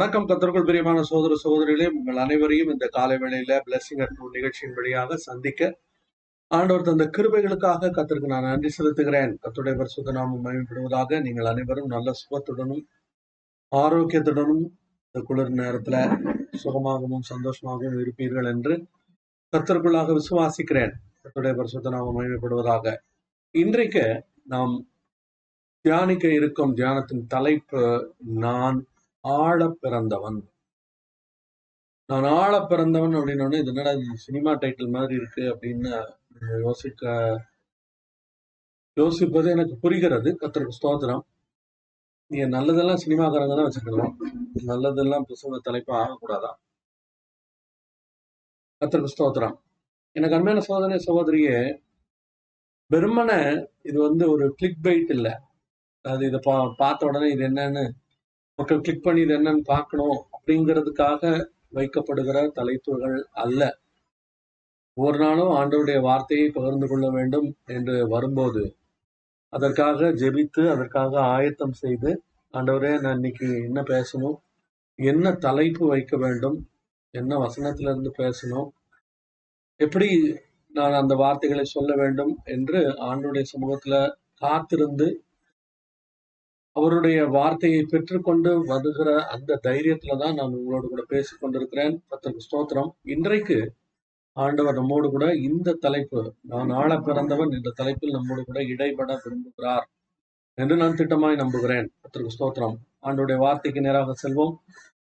வணக்கம் கத்தர்கள் பிரியமான சோதர சோதரிகளே உங்கள் அனைவரையும் இந்த காலை வேளையில பிளஸிங் அட் நிகழ்ச்சியின் வழியாக சந்திக்க ஆண்டவர் தந்த கிருபைகளுக்காக கத்திற்கு நான் நன்றி செலுத்துகிறேன். கத்துடைய பரிசுத்த நாமம் மகிமைப்படுவதாக நீங்கள் அனைவரும் நல்ல சுகத்துடனும் ஆரோக்கியத்துடனும் இந்த குளிர் நேரத்துல சுகமாகவும் சந்தோஷமாகவும் இருப்பீர்கள் என்று கத்தருக்குள்ளாக விசுவாசிக்கிறேன். கத்துடைய பரிசுத்த நாமம் மகிமைப்படுவதாக. இன்றைக்கு நாம் தியானிக்க இருக்கும் தியானத்தின் தலைப்பு நான் ஆழ பிறந்தவன். நான் ஆழ பிறந்தவன் அப்படின்னு இது என்னடா இது சினிமா டைட்டில் மாதிரி இருக்கு அப்படின்னு யோசிக்க யோசிப்பது எனக்கு புரிகிறது கத்திரக்கு ஸ்தோத்திரம். நீங்க நல்லதெல்லாம் சினிமாக்காரங்க தான் வச்சுக்கணும். நல்லதெல்லாம் புத்தக தலைப்பு ஆகக்கூடாதான் கத்திரக்கு ஸ்தோத்திரம். எனக்கு அண்மையான சோதனை சகோதரியே பெருமனை இது வந்து ஒரு கிளிக் பைட் இல்லை. அது இதை பா பார்த்த உடனே இது என்னன்னு மக்கள் கிளிக் பண்ணி இது என்னன்னு பார்க்கணும் அப்படிங்கிறதுக்காக வைக்கப்படுகிற தலைப்புகள் அல்ல. ஒவ்வொரு நாளும் ஆண்டவருடைய வார்த்தையை பகிர்ந்து கொள்ள வேண்டும் என்று வரும்போது அதற்காக ஜெபித்து அதற்காக ஆயத்தம் செய்து ஆண்டவரே நான் இன்னைக்கு என்ன பேசணும் என்ன தலைப்பு வைக்க வேண்டும் என்ன வசனத்துல இருந்து பேசணும் எப்படி நான் அந்த வார்த்தைகளை சொல்ல வேண்டும் என்று ஆண்டவருடைய சமூகத்துல காத்திருந்து அவருடைய வார்த்தையை பெற்றுக்கொண்டு வருகிற அந்த தைரியத்துல தான் நான் உங்களோடு கூட பேசிக்கொண்டிருக்கிறேன் கொண்டிருக்கிறேன். ஸ்தோத்திரம். இன்றைக்கு ஆண்டவர் நம்மோடு கூட இந்த தலைப்பு நான் ஆள பிறந்தவன் என்ற தலைப்பில் நம்மோடு கூட இடைபட விரும்புகிறார் என்று நான் திட்டமாய் நம்புகிறேன். பத்திரிகை ஸ்தோத்திரம். ஆண்டுடைய வார்த்தைக்கு நேராக செல்வோம்.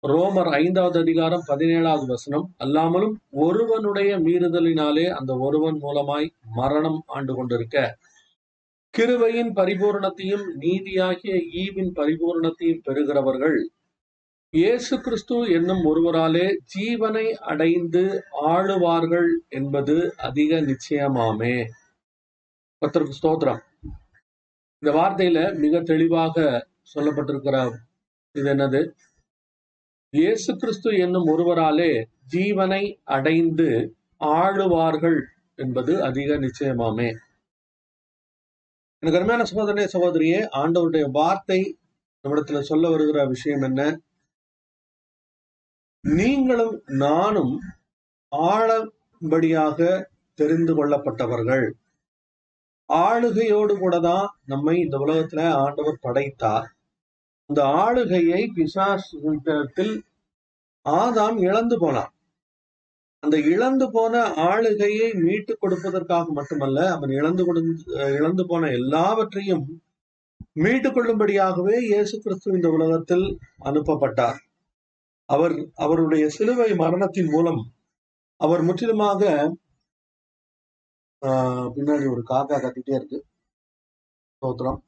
ரோமர் ஐந்தாவது அதிகாரம் பதினேழாவது வசனம் அல்லாமலும் ஒருவனுடைய மீறுதலினாலே அந்த ஒருவன் மூலமாய் மரணம் ஆண்டு கொண்டிருக்க கிருவையின் பரிபூரணத்தையும் நீதியாகிய ஈவின் பரிபூரணத்தையும் பெறுகிறவர்கள் இயேசு கிறிஸ்து என்னும் ஒருவராலே ஜீவனை அடைந்து ஆளுவார்கள் என்பது அதிக நிச்சயமாமே. கர்த்தருக்கு ஸ்தோத்திரம். இந்த வார்த்தையில மிக தெளிவாக சொல்லப்பட்டிருக்கிற இது என்னது? இயேசு கிறிஸ்து என்னும் ஒருவராலே ஜீவனை அடைந்து ஆளுவார்கள் என்பது அதிக நிச்சயமாமே. எனக்கு அருமையான சகோதரனே சகோதரியே ஆண்டவருடைய வார்த்தை நம்மிடத்துல சொல்ல வருகிற விஷயம் என்ன? நீங்களும் நானும் ஆழம்படியாக தெரிந்து கொள்ளப்பட்டவர்கள். ஆளுகையோடு கூட தான் நம்மை இந்த உலகத்துல ஆண்டவர் படைத்தார். அந்த ஆளுகையை பிசாசத்தில் ஆதாம் இழந்து போனான். அந்த இழந்து போன ஆளுகையை மீட்டு கொடுப்பதற்காக மட்டுமல்ல அவன் இழந்து கொடு இழந்து போன எல்லாவற்றையும் மீட்டு கொள்ளும்படியாகவே இயேசு கிறிஸ்து இந்த உலகத்தில் அனுப்பப்பட்டார். அவர் அவருடைய சிலுவை மரணத்தின் மூலம் அவர் முற்றிலுமாக ஆஹ், பின்னாடி ஒரு காக்கா கத்திட்டே இருக்கு. ஸ்தோத்திரம்.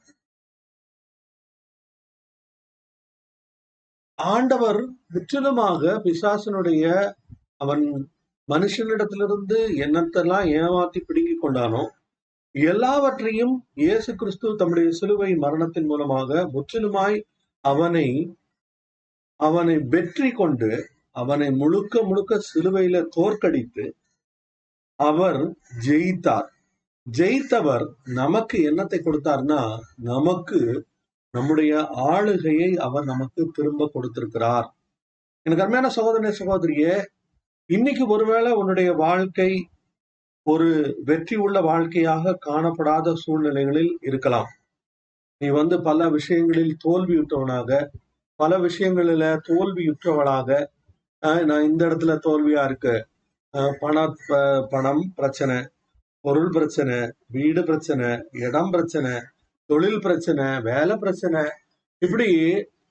ஆண்டவர் முற்றிலுமாக பிசாசனுடைய அவன் மனுஷனிடத்திலிருந்து என்னத்தெல்லாம் ஏமாத்தி பிடுங்கி கொண்டானோ எல்லாவற்றையும் இயேசு கிறிஸ்து தம்முடைய சிலுவை மரணத்தின் மூலமாக முற்றிலுமாய் அவனை அவனை வெற்றி கொண்டு அவனை முழுக்க முழுக்க சிலுவையில தோற்கடித்து அவர் ஜெயித்தார். ஜெயித்தவர் நமக்கு என்னத்தை கொடுத்தார்னா நமக்கு நம்முடைய ஆளுகையை அவர் நமக்கு திரும்ப கொடுத்திருக்கிறார். எனக்கு அருமையான சகோதரனே சகோதரியே இன்னைக்கு ஒருவேளை உன்னுடைய வாழ்க்கை ஒரு வெற்றி உள்ள வாழ்க்கையாக காணப்படாத சூழ்நிலைகளில் இருக்கலாம். நீ வந்து பல விஷயங்களில் தோல்வியுற்றவனாக பல விஷயங்களில தோல்வியுற்றவளாக அஹ், நான் இந்த இடத்துல தோல்வியா இருக்கு. அஹ், பண பணம் பிரச்சனை பொருள் பிரச்சனை வீடு பிரச்சனை இடம் பிரச்சனை தொழில் பிரச்சனை வேலை பிரச்சனை இப்படி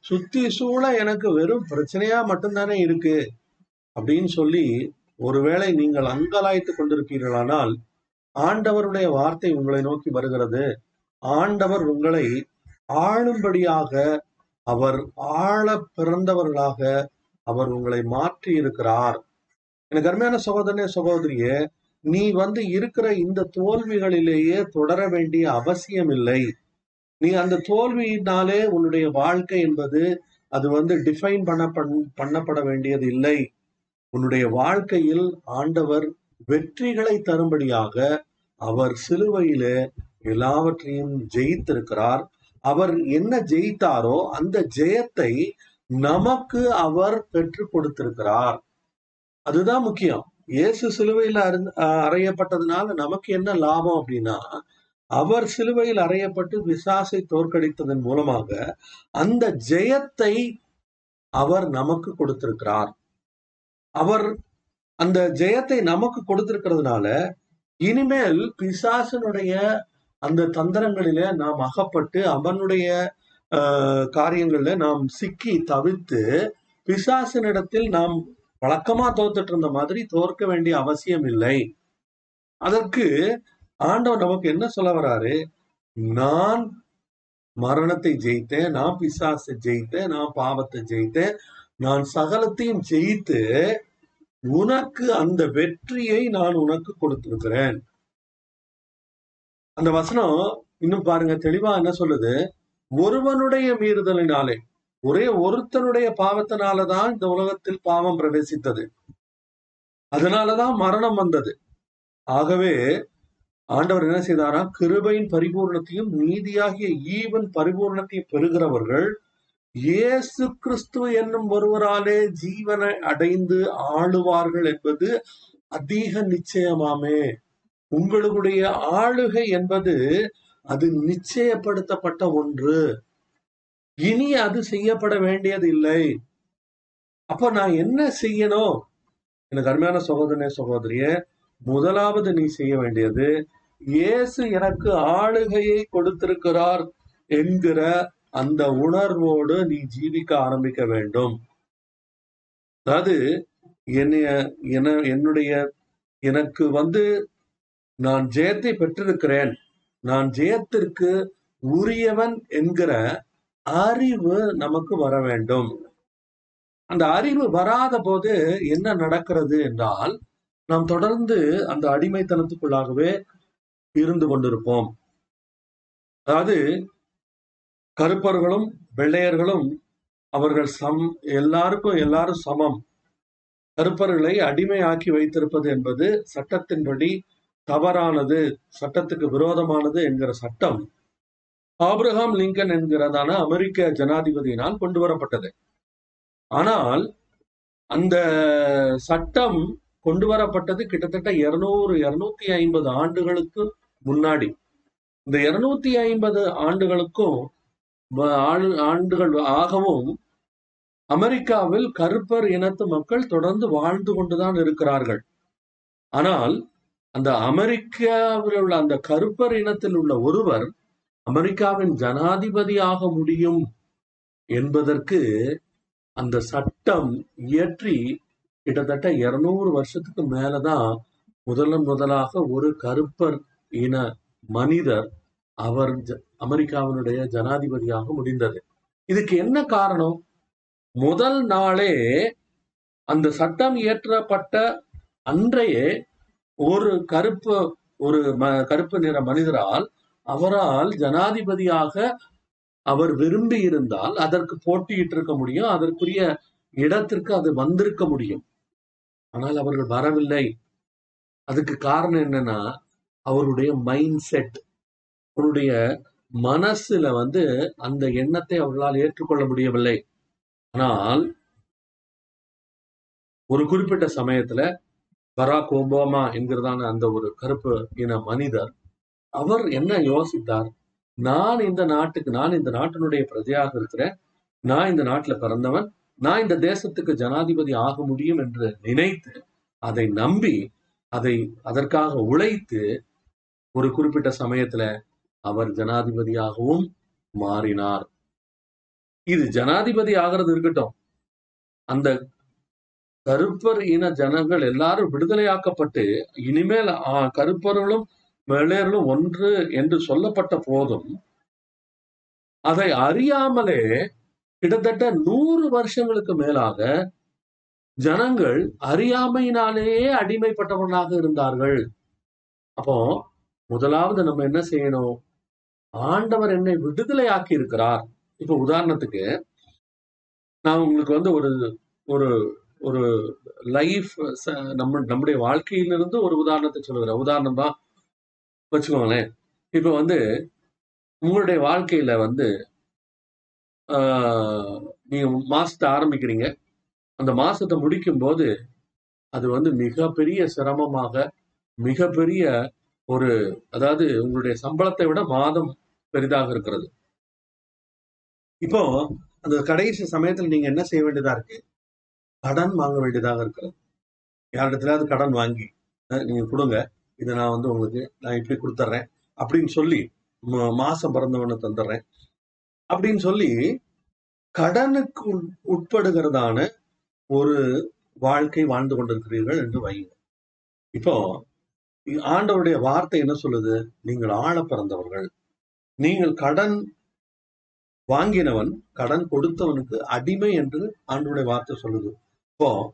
சுத்தி சூழ எனக்கு வெறும் பிரச்சனையா மட்டும்தானே இருக்கு. அப்படின்னு சொல்லி ஒருவேளை நீங்கள் அங்கலாய்த்து கொண்டிருப்பீர்களானால் ஆண்டவருடைய வார்த்தை உங்களை நோக்கி வருகிறது. ஆண்டவர் உங்களை ஆளும்படியாக அவர் ஆள பிறந்தவர்களாக அவர் உங்களை மாற்றி இருக்கிறார் எனக்கு அருமையான சகோதரனே சகோதரியே நீ வந்து இருக்கிற இந்த தோல்விகளிலேயே தொடர வேண்டிய அவசியம் இல்லை நீ அந்த தோல்வியினாலே உன்னுடைய வாழ்க்கை என்பது அது வந்து டிஃபைன் பண்ண பண்ணப்பட வேண்டியது இல்லை. உன்னுடைய வாழ்க்கையில் ஆண்டவர் வெற்றிகளை தரும்படியாக அவர் சிலுவையிலே எல்லாவற்றையும் ஜெயித்திருக்கிறார். அவர் என்ன ஜெயித்தாரோ அந்த ஜெயத்தை நமக்கு அவர் பெற்றுக் கொடுத்திருக்கிறார். அதுதான் முக்கியம். இயேசு சிலுவையில் அஹ் அறையப்பட்டதுனால நமக்கு என்ன லாபம் அப்படின்னா அவர் சிலுவையில் அறையப்பட்டு விசாசை தோற்கடித்ததன் மூலமாக அந்த ஜெயத்தை அவர் நமக்கு கொடுத்திருக்கிறார். அவர் அந்த ஜெயத்தை நமக்கு கொடுத்திருக்கிறதுனால இனிமேல் பிசாசனுடைய அந்த தந்திரங்களில நாம் அகப்பட்டு அவனுடைய காரியங்கள்ல நாம் சிக்கி தவிர்த்து பிசாசனிடத்தில் நாம் வழக்கமா தோத்துட்டு இருந்த மாதிரி தோற்க வேண்டிய அவசியம் இல்லை அதற்கு ஆண்டவர் நமக்கு என்ன சொல்ல வராரு? நான் மரணத்தை ஜெயித்தேன் நான் பிசாசை ஜெயித்தேன் நான் பாவத்தை ஜெயித்தேன் நான் சகலத்தையும் ஜெயித்து உனக்கு அந்த வெற்றியை நான் உனக்கு கொடுத்திருக்கிறேன். அந்த வசனம் இன்னும் பாருங்க தெளிவா என்ன சொல்லுது? ஒருவனுடைய மீறுதலினாலே ஒரே ஒருத்தனுடைய பாவத்தினாலதான் இந்த உலகத்தில் பாவம் பிரவேசித்தது. அதனாலதான் மரணம் வந்தது. ஆகவே ஆண்டவர் என்ன செய்தாரா? கிருபையின் பரிபூர்ணத்தையும் நீதியாகிய ஈவன் பரிபூர்ணத்தையும் பெறுகிறவர்கள் இயேசு கிறிஸ்து என்னும் ஒருவராலே ஜீவனை அடைந்து ஆளுவார்கள் என்பது அதிக நிச்சயமாமே. உங்களுடைய ஆளுகை என்பது அது நிச்சயப்படுத்தப்பட்ட ஒன்று. இனி அது செய்யப்பட வேண்டியது இல்லை. அப்ப நான் என்ன செய்யணும்? எனக்கு அருமையான சகோதரனே சகோதரியே முதலாவது நீ செய்ய வேண்டியது இயேசு எனக்கு ஆளுகையை கொடுத்திருக்கிறார் என்கிற அந்த உணர்வோடு நீ ஜீவிக்க ஆரம்பிக்க வேண்டும். அதாவது என்னைய என என்னுடைய எனக்கு வந்து நான் ஜெயத்தை பெற்றிருக்கிறேன். நான் ஜெயத்திற்கு உரியவன் என்கிற அறிவு நமக்கு வர வேண்டும். அந்த அறிவு வராத போது என்ன நடக்கிறது என்றால் நாம் தொடர்ந்து அந்த அடிமைத்தனத்துக்குள்ளாகவே இருந்து கொண்டிருப்போம். அதாவது கருப்பர்களும் வெள்ளையர்களும் அவர்கள் சம் எல்லாருக்கும் எல்லாரும் சமம். கருப்பர்களை அடிமையாக்கி வைத்திருப்பது என்பது சட்டத்தின்படி தவறானது சட்டத்துக்கு விரோதமானது என்கிற சட்டம். ஆப்ரஹாம் லிங்கன் என்கிறதான அமெரிக்க ஜனாதிபதியினால் கொண்டு வரப்பட்டது. ஆனால் அந்த சட்டம் கொண்டு வரப்பட்டது கிட்டத்தட்ட இருநூறு இருநூத்தி ஐம்பது ஆண்டுகளுக்கு முன்னாடி. இந்த இருநூத்தி ஐம்பது ஆண்டுகளுக்கும் ஆண்டுகள் ஆகவும் அமெரிக்காவில் கருப்பர் இனத்து மக்கள் தொடர்ந்து வாழ்ந்து கொண்டுதான் இருக்கிறார்கள். ஆனால் அந்த அமெரிக்காவில் உள்ள அந்த கருப்பர் இனத்தில் உள்ள ஒருவர் அமெரிக்காவின் ஜனாதிபதியாக முடியும் என்பதற்கு அந்த சட்டம் இயற்றி கிட்டத்தட்ட இருநூறு வருஷத்துக்கு மேலதான் முதல் முதலாக ஒரு கருப்பர் இன மனிதர் அவர் அமெரிக்காவினுடைய ஜனாதிபதியாக முடிந்தது. இதுக்கு என்ன காரணம்? முதல் நாளே அந்த சட்டம் இயற்றப்பட்ட அன்றையே ஒரு கருப்பு ஒரு ம- கருப்பு நிற மனிதரால் அவரால் ஜனாதிபதியாக அவர் விரும்பி இருந்தால் அதற்கு போட்டியிட்டு இருக்க முடியும் அதற்குரிய இடத்திற்கு அது வந்திருக்க முடியும். ஆனால் அவர்கள் வரவில்லை. அதுக்கு காரணம் என்னன்னா அவருடைய மைண்ட் செட் அவருடைய மனசுல வந்து அந்த எண்ணத்தை அவர்களால் ஏற்றுக்கொள்ள முடியவில்லை. ஆனால் ஒரு குறிப்பிட்ட சமயத்துல பராக் ஒபாமா என்கிறதான அந்த ஒரு கருப்பு இன மனிதர் அவர் என்ன யோசித்தார்? நான் இந்த நாட்டுக்கு நான் இந்த நாட்டினுடைய பிரஜையாக இருக்கிறேன். நான் இந்த நாட்டுல பிறந்தவன். நான் இந்த தேசத்துக்கு ஜனாதிபதி ஆக முடியும் என்று நினைத்து அதை நம்பி அதை அதற்காக உழைத்து ஒரு குறிப்பிட்ட சமயத்துல அவர் ஜனாதிபதியாகவும் மாறினார். இது ஜனாதிபதி ஆகிறது இருக்கட்டும். அந்த கருப்பர் இன ஜனங்கள் எல்லாரும் விடுதலையாக்கப்பட்டு இனிமேல் கருப்பர்களும் வெள்ளையர்களும் ஒன்று என்று சொல்லப்பட்ட போதும் அதை அறியாமலே கிட்டத்தட்ட நூறு வருஷங்களுக்கு மேலாக ஜனங்கள் அறியாமையினாலேயே அடிமைப்பட்டவர்களாக இருந்தார்கள். அப்போ முதலாவது நம்ம என்ன செய்யணும்? ஆண்டவர் என்னை விடுதலையாக்கி இருக்கிறார் இப்ப உதாரணத்துக்கு நான் உங்களுக்கு வந்து ஒரு ஒரு ஒரு லைஃப் நம்ம நம்முடைய வாழ்க்கையிலிருந்து ஒரு உதாரணத்தை சொல்லுகிறேன். உதாரணம் தான் வச்சுக்கோங்களேன். இப்ப வந்து உங்களுடைய வாழ்க்கையில வந்து ஆஹ், நீங்க மாசத்தை ஆரம்பிக்கிறீங்க. அந்த மாசத்தை முடிக்கும் போது அது வந்து மிகப்பெரிய சிரமமாக மிகப்பெரிய ஒரு அதாவது உங்களுடைய சம்பளத்தை விட மாதம் பெரிதாக இருக்கிறது. இப்போ அந்த கடைசி சமயத்துல நீங்க என்ன செய்ய வேண்டியதா இருக்கு? கடன் வாங்க வேண்டியதாக இருக்கிறது. யாரிடத்துலயாவது கடன் வாங்கி நீங்க கொடுங்க. இதை நான் வந்து உங்களுக்கு நான் இப்படி கொடுத்துட்றேன் அப்படின்னு சொல்லி மாசம் பிறந்தவனை தந்துடுறேன் அப்படின்னு சொல்லி கடனுக்கு உட்- உட்படுகிறதான ஒரு வாழ்க்கை வாழ்ந்து கொண்டிருக்கிறீர்கள் என்று வைங்க இப்போ ஆண்டவருடைய வார்த்தை என்ன சொல்லுது? நீங்கள் ஆழ பிறந்தவர்கள். நீங்கள் கடன் வாங்கினவன் கடன் கொடுத்தவனுக்கு அடிமை என்று ஆண்டவருடைய வார்த்தை சொல்லுது. இப்போ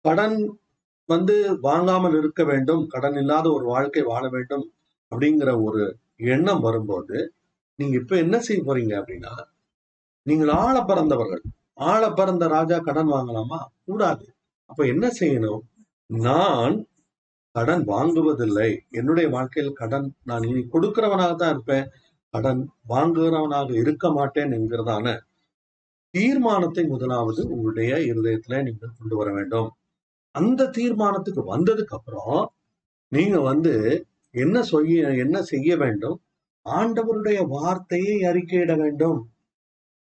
கடன் வந்து வாங்காமல் இருக்க வேண்டும் கடன் இல்லாத ஒரு வாழ்க்கை வாழ வேண்டும் அப்படிங்கிற ஒரு எண்ணம் வரும்போது நீங்க இப்ப என்ன செய்ய போறீங்க அப்படின்னா நீங்கள் ஆழ பிறந்தவர்கள். ஆழ பிறந்த ராஜா கடன் வாங்கலாமா? கூடாது. அப்ப என்ன செய்யணும்? நான் கடன் வாங்குவதில்லை. என்னுடைய வாழ்க்கையில் கடன் நான் இனி கொடுக்கிறவனாக தான் இருப்பேன். கடன் வாங்குகிறவனாக இருக்க மாட்டேன் என்கிறதான தீர்மானத்தை முதலாவது உங்களுடைய இருதயத்துல நீங்கள் கொண்டு வர வேண்டும். அந்த தீர்மானத்துக்கு வந்ததுக்கு அப்புறம் நீங்க வந்து என்ன செய்ய என்ன செய்ய வேண்டும்? ஆண்டவருடைய வார்த்தையை அறிக்கையிட வேண்டும்.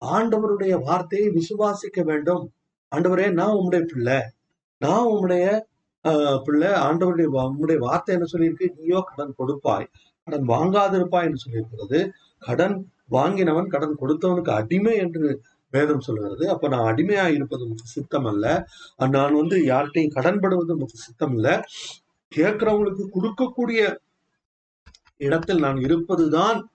ஆண்டவருடைய வார்த்தையை விசுவாசிக்க வேண்டும். ஆண்டவரே நான் உம்முடைய பிள்ளை. நான் உம்முடைய பிள்ளை ஆண்டவருடைய வா- உம்முடைய வார்த்தை என்ன சொல்லியிருக்கு? நீயோ கடன் கொடுப்பாய். கடன் வாங்காதிருப்பாய் என்று சொல்லியிருக்கிறது. கடன் வாங்கினவன் கடன் கொடுத்தவனுக்கு அடிமை என்று வேதம் சொல்லுகிறது. அப்ப நான் அடிமையா இருப்பது உமக்கு சித்தம் அல்ல நான் வந்து யார்கிட்டையும் கடன்படுவது உமக்கு சித்தம் இல்ல கேட்கிறவங்களுக்கு கொடுக்கக்கூடிய இடத்தில் நான் இருப்பதுதான்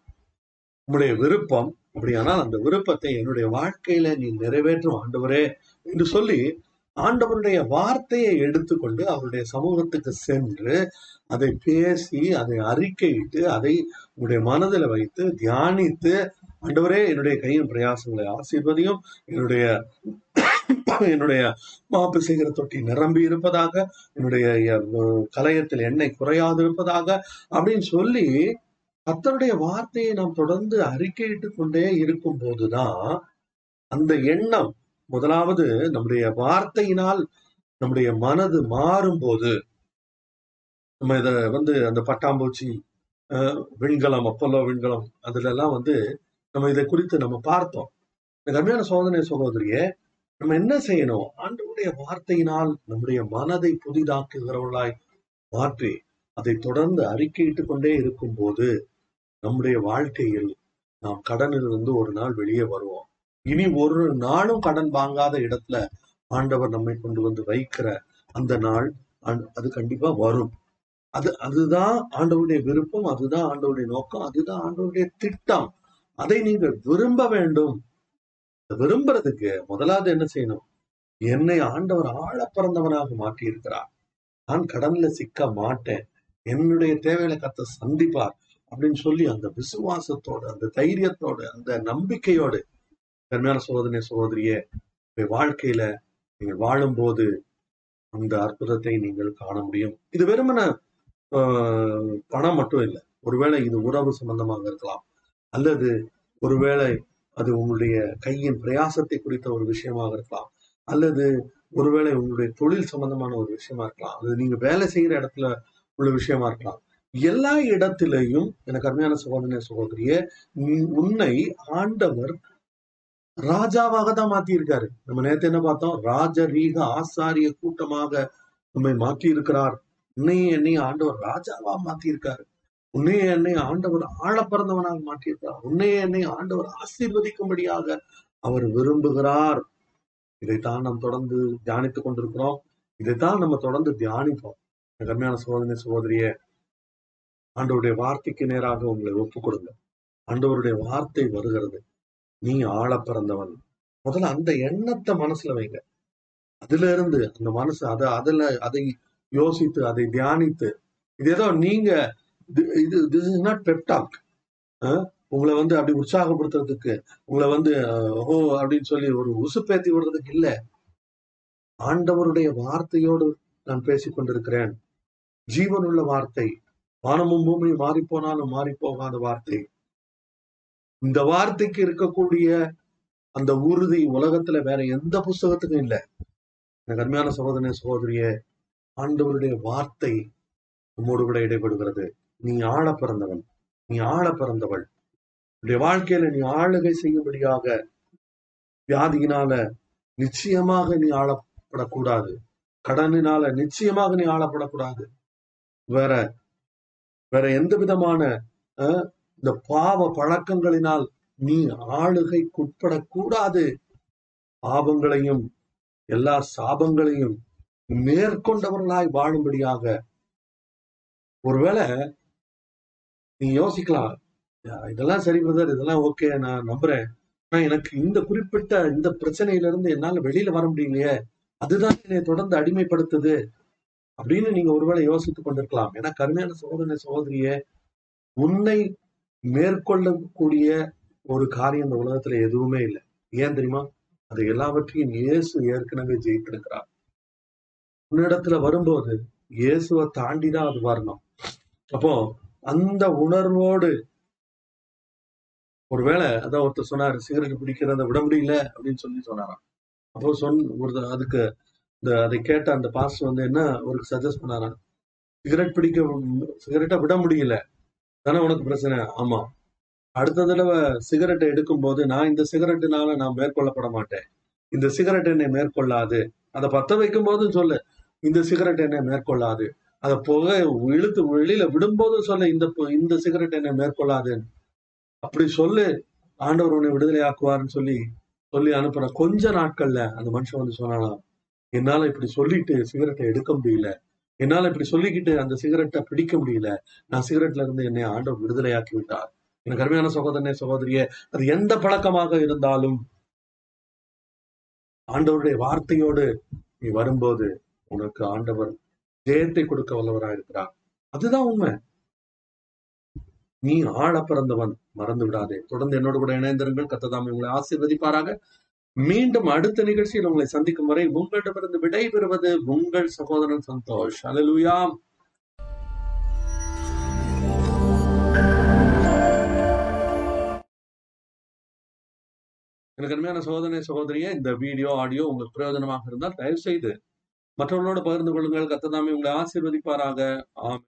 உம்முடைய விருப்பம். அப்படியானால் அந்த விருப்பத்தை என்னுடைய வாழ்க்கையில நீ நிறைவேற்றும் ஆண்டவரே என்று சொல்லி ஆண்டவருடைய வார்த்தையை எடுத்துக்கொண்டு அவருடைய சமூகத்துக்கு சென்று அதை பேசி அதை அறிக்கையிட்டு அதை உங்களுடைய மனதில் வைத்து தியானித்து ஆண்டவரே என்னுடைய கையின் பிரயாசங்களை ஆசீர்வதியும் என்னுடைய என்னுடைய மாப்பு செய்கிற தொட்டி நிரம்பி இருப்பதாக என்னுடைய கலையத்தில் எண்ணெய் குறையாது இருப்பதாக அப்படின்னு சொல்லி கத்தருடைய வார்த்தையை நாம் தொடர்ந்து அறிக்கையிட்டு கொண்டே இருக்கும் போதுதான் அந்த எண்ணம் முதலாவது நம்முடைய வார்த்தையினால் நம்முடைய மனது மாறும்போது நம்ம இத வந்து அந்த பட்டாம்பூச்சி அஹ், விண்கலம் அப்பல்லோ விண்கலம் அதுல எல்லாம் வந்து நம்ம இதை குறித்து நம்ம பார்த்தோம். கம்மியான சோதனை சகோதரியே நம்ம என்ன செய்யணும்? ஆண்டவருடைய வார்த்தையினால் நம்முடைய மனதை புதிதாக்குகிறவர்களாய் மாற்றி அதை தொடர்ந்து அறிக்கையிட்டு கொண்டே இருக்கும் போது நம்முடைய வாழ்க்கையில் நாம் கடனில் இருந்து ஒரு நாள் வெளியே வருவோம். இனி ஒரு நாளும் கடன் வாங்காத இடத்துல ஆண்டவர் நம்மை கொண்டு வந்து வைக்கிற அந்த நாள் அது கண்டிப்பா வரும். அது அதுதான் ஆண்டவருடைய விருப்பம் அதுதான் ஆண்டவருடைய நோக்கம் அதுதான் ஆண்டவருடைய திட்டம். அதை நீங்கள் விரும்ப வேண்டும். விரும்புறதுக்கு முதலாவது என்ன செய்யணும்? என்னை ஆண்டவர் ஆழ பிறந்தவனாக மாற்றி இருக்கிறார் நான் கடன்ல சிக்க மாட்டேன். என்னுடைய தேவையில கத்த சந்திப்பார் அப்படின்னு சொல்லி அந்த விசுவாசத்தோடு அந்த தைரியத்தோடு அந்த நம்பிக்கையோடு கருமையான சோதனை சகோதரியே உங்களுடைய வாழ்க்கையில நீங்கள் வாழும்போது அந்த அற்புதத்தை நீங்கள் காண முடியும். இது வெறுமன பணம் மட்டும் இல்லை. ஒருவேளை இது உறவு சம்பந்தமாக இருக்கலாம். அல்லது ஒருவேளை அது உங்களுடைய கையின் பிரயாசத்தை குறித்த ஒரு விஷயமாக இருக்கலாம். அல்லது ஒருவேளை உங்களுடைய தொழில் சம்பந்தமான ஒரு விஷயமா இருக்கலாம். அது நீங்க வேலை செய்யற இடத்துல உள்ள விஷயமா இருக்கலாம். எல்லா இடத்திலையும் எனக்கு அருமையான சகோதரனே சகோதரிய உன்னை ஆண்டவர் ராஜாவாக தான் மாத்தி இருக்காரு நம்ம நேத்து என்ன பார்த்தோம்? ராஜரீக ஆசாரிய கூட்டமாக நம்மை மாற்றி இருக்கிறார் உன்னையே என்னையும் ஆண்டவர் ராஜாவா மாத்தி இருக்காரு என்னை ஆண்டவர் ஆழ பிறந்தவனாக மாற்றியிருக்கிறார். உன்னையே என்னை ஆண்டவர் ஆசீர்வதிக்கும்படியாக அவர் விரும்புகிறார். இதைத்தான் நாம் தொடர்ந்து தியானித்துக் கொண்டிருக்கிறோம். இதைத்தான் நம்ம தொடர்ந்து தியானிப்போம். கம்மியான சோதனை சகோதரிய ஆண்டவருடைய வார்த்தைக்கு நேராக உங்களை ஒப்புக் கொடுங்க ஆண்டவருடைய வார்த்தை வருகிறது. நீ ஆழ பிறந்தவன். முதல்ல அந்த எண்ணத்தை மனசுல வைங்க. அதுல இருந்து அந்த மனசு அதை அதுல அதை யோசித்து அதை தியானித்து இது ஏதோ நீங்க இது- திஸ் இஸ் நாட் பெப்டாக் உங்களை வந்து அப்படி உற்சாகப்படுத்துறதுக்கு உங்களை வந்து ஓ அப்படின்னு சொல்லி ஒரு உசுப்பேத்தி விடுறதுக்கு இல்ல. ஆண்டவருடைய வார்த்தையோடு நான் பேசிக் கொண்டிருக்கிறேன். ஜீவனுள்ள வார்த்தை வானமும் பூமியும் மாறிப்போனாலும் மாறிப்போகாத வார்த்தை. இந்த வார்த்தைக்கு இருக்கக்கூடிய அந்த உறுதி உலகத்துல வேற எந்த புஸ்தகத்துக்கும் இல்லை. எனக்கு அருமையான சகோதரனே ஆண்டவருடைய வார்த்தை உம்மோடு கூட இடைபடுகிறது நீ ஆழ பிறந்தவன் நீ ஆழ பிறந்தவள். உன்னுடைய வாழ்க்கையில நீ ஆளுகை செய்யும்படியாக வியாதியினால நிச்சயமாக நீ ஆளப்படக்கூடாது. கடனினால நிச்சயமாக நீ ஆளப்படக்கூடாது. வேற வேற எந்த விதமான அஹ், இந்த பாவ பழக்கங்களினால் நீ ஆளுகைக்குட்படக்கூடாது. பாவங்களையும் எல்லா சாபங்களையும் மேற்கொண்டவர்களாய் வாழும்படியாக. ஒருவேளை நீ யோசிக்கலாம் இதெல்லாம் சரி பிரதர் இதெல்லாம் ஓகே நான் நம்புறேன். ஆனா எனக்கு இந்த குறிப்பிட்ட இந்த பிரச்சனையில இருந்து என்னால வெளியில வர முடியலையே. அதுதான் என்னை தொடர்ந்து அடிமைப்படுத்துது. அப்படின்னு நீங்க ஒருவேளை யோசித்துக் கொண்டிருக்கலாம். ஏன்னா கருமையான சகோதரனை சகோதரியே உன்னை மேற்கொள்ளக்கூடிய ஒரு காரியம் இந்த உலகத்துல எதுவுமே இல்லை. ஏன் தெரியுமா? அது எல்லாவற்றையும் இயேசு ஏற்கனவே ஜெயித்திருக்கிறார். உன்னிடத்துல வரும்போது இயேசுவை தாண்டி தான் அது வரணும். அப்போ அந்த உணர்வோடு ஒருவேளை அதான் ஒருத்தர் சொன்னாரு சிகரெட் பிடிக்கிறத விட முடியல அப்படின்னு சொல்லி சொன்னாராம். அப்போ சொன் ஒரு அதுக்கு இந்த அதை கேட்ட அந்த பாஸ்டர் வந்து என்ன ஒரு சஜஸ்ட் பண்ணாராம். சிகரெட் பிடிக்க சிகரெட்டை விட முடியல. தானே உனக்கு பிரச்சனை? ஆமா. அடுத்த தடவை சிகரெட்டை எடுக்கும்போது நான் இந்த சிகரெட்டுனால நான் மேற்கொள்ளப்பட மாட்டேன். இந்த சிகரெட் என்னை மேற்கொள்ளாது. அதை பத்த வைக்கும் போதும் சொல்லு இந்த சிகரெட் என்னை மேற்கொள்ளாது. அதை புகை இழுத்து வெளியில விடும்போதும் சொல்லு இந்த இந்த சிகரெட் என்னை மேற்கொள்ளாதுன்னு. அப்படி சொல்லு ஆண்டவர் உன்னை விடுதலை ஆக்குவாருன்னு சொல்லி சொல்லி அனுப்புற கொஞ்ச நாட்கள்ல அந்த மனுஷன் வந்து சொன்னாலாம் என்னால இப்படி சொல்லிட்டு சிகரெட்டை எடுக்க முடியல. என்னால இப்படி சொல்லிக்கிட்டு அந்த சிகரெட்டை பிடிக்க முடியல. நான் சிகரெட்ல இருந்து என்னை ஆண்டவர் விடுதலையாக்கி விட்டார். எனக்கு அருமையான சகோதரனே சகோதரிய அது எந்த பழக்கமாக இருந்தாலும் ஆண்டவருடைய வார்த்தையோடு நீ வரும்போது உனக்கு ஆண்டவர் ஜெயத்தை கொடுக்க வல்லவராக இருக்கிறார். அதுதான் உண்மை. நீ ஆழ பிறந்தவன் மறந்து விடாதே. தொடர்ந்து என்னோடு கூட இணைந்திருங்கள். கத்ததாமே உங்களை ஆசீர்வதிப்பாராக. மீண்டும் அடுத்த நிகழ்ச்சியில் உங்களை சந்திக்கும் வரை உங்களிடமிருந்து விடைபெறுவது உங்கள் சகோதரன் சந்தோஷ். அலலுயா எனக்கு அருமையான சோதனை சகோதரியே இந்த வீடியோ ஆடியோ உங்களுக்கு பிரயோஜனமாக இருந்தால் தயவு செய்து மற்றவர்களோடு பகிர்ந்து கொள்ளுங்கள். கத்ததாமே உங்களை ஆசீர்வதிப்பாராக. ஆமென்.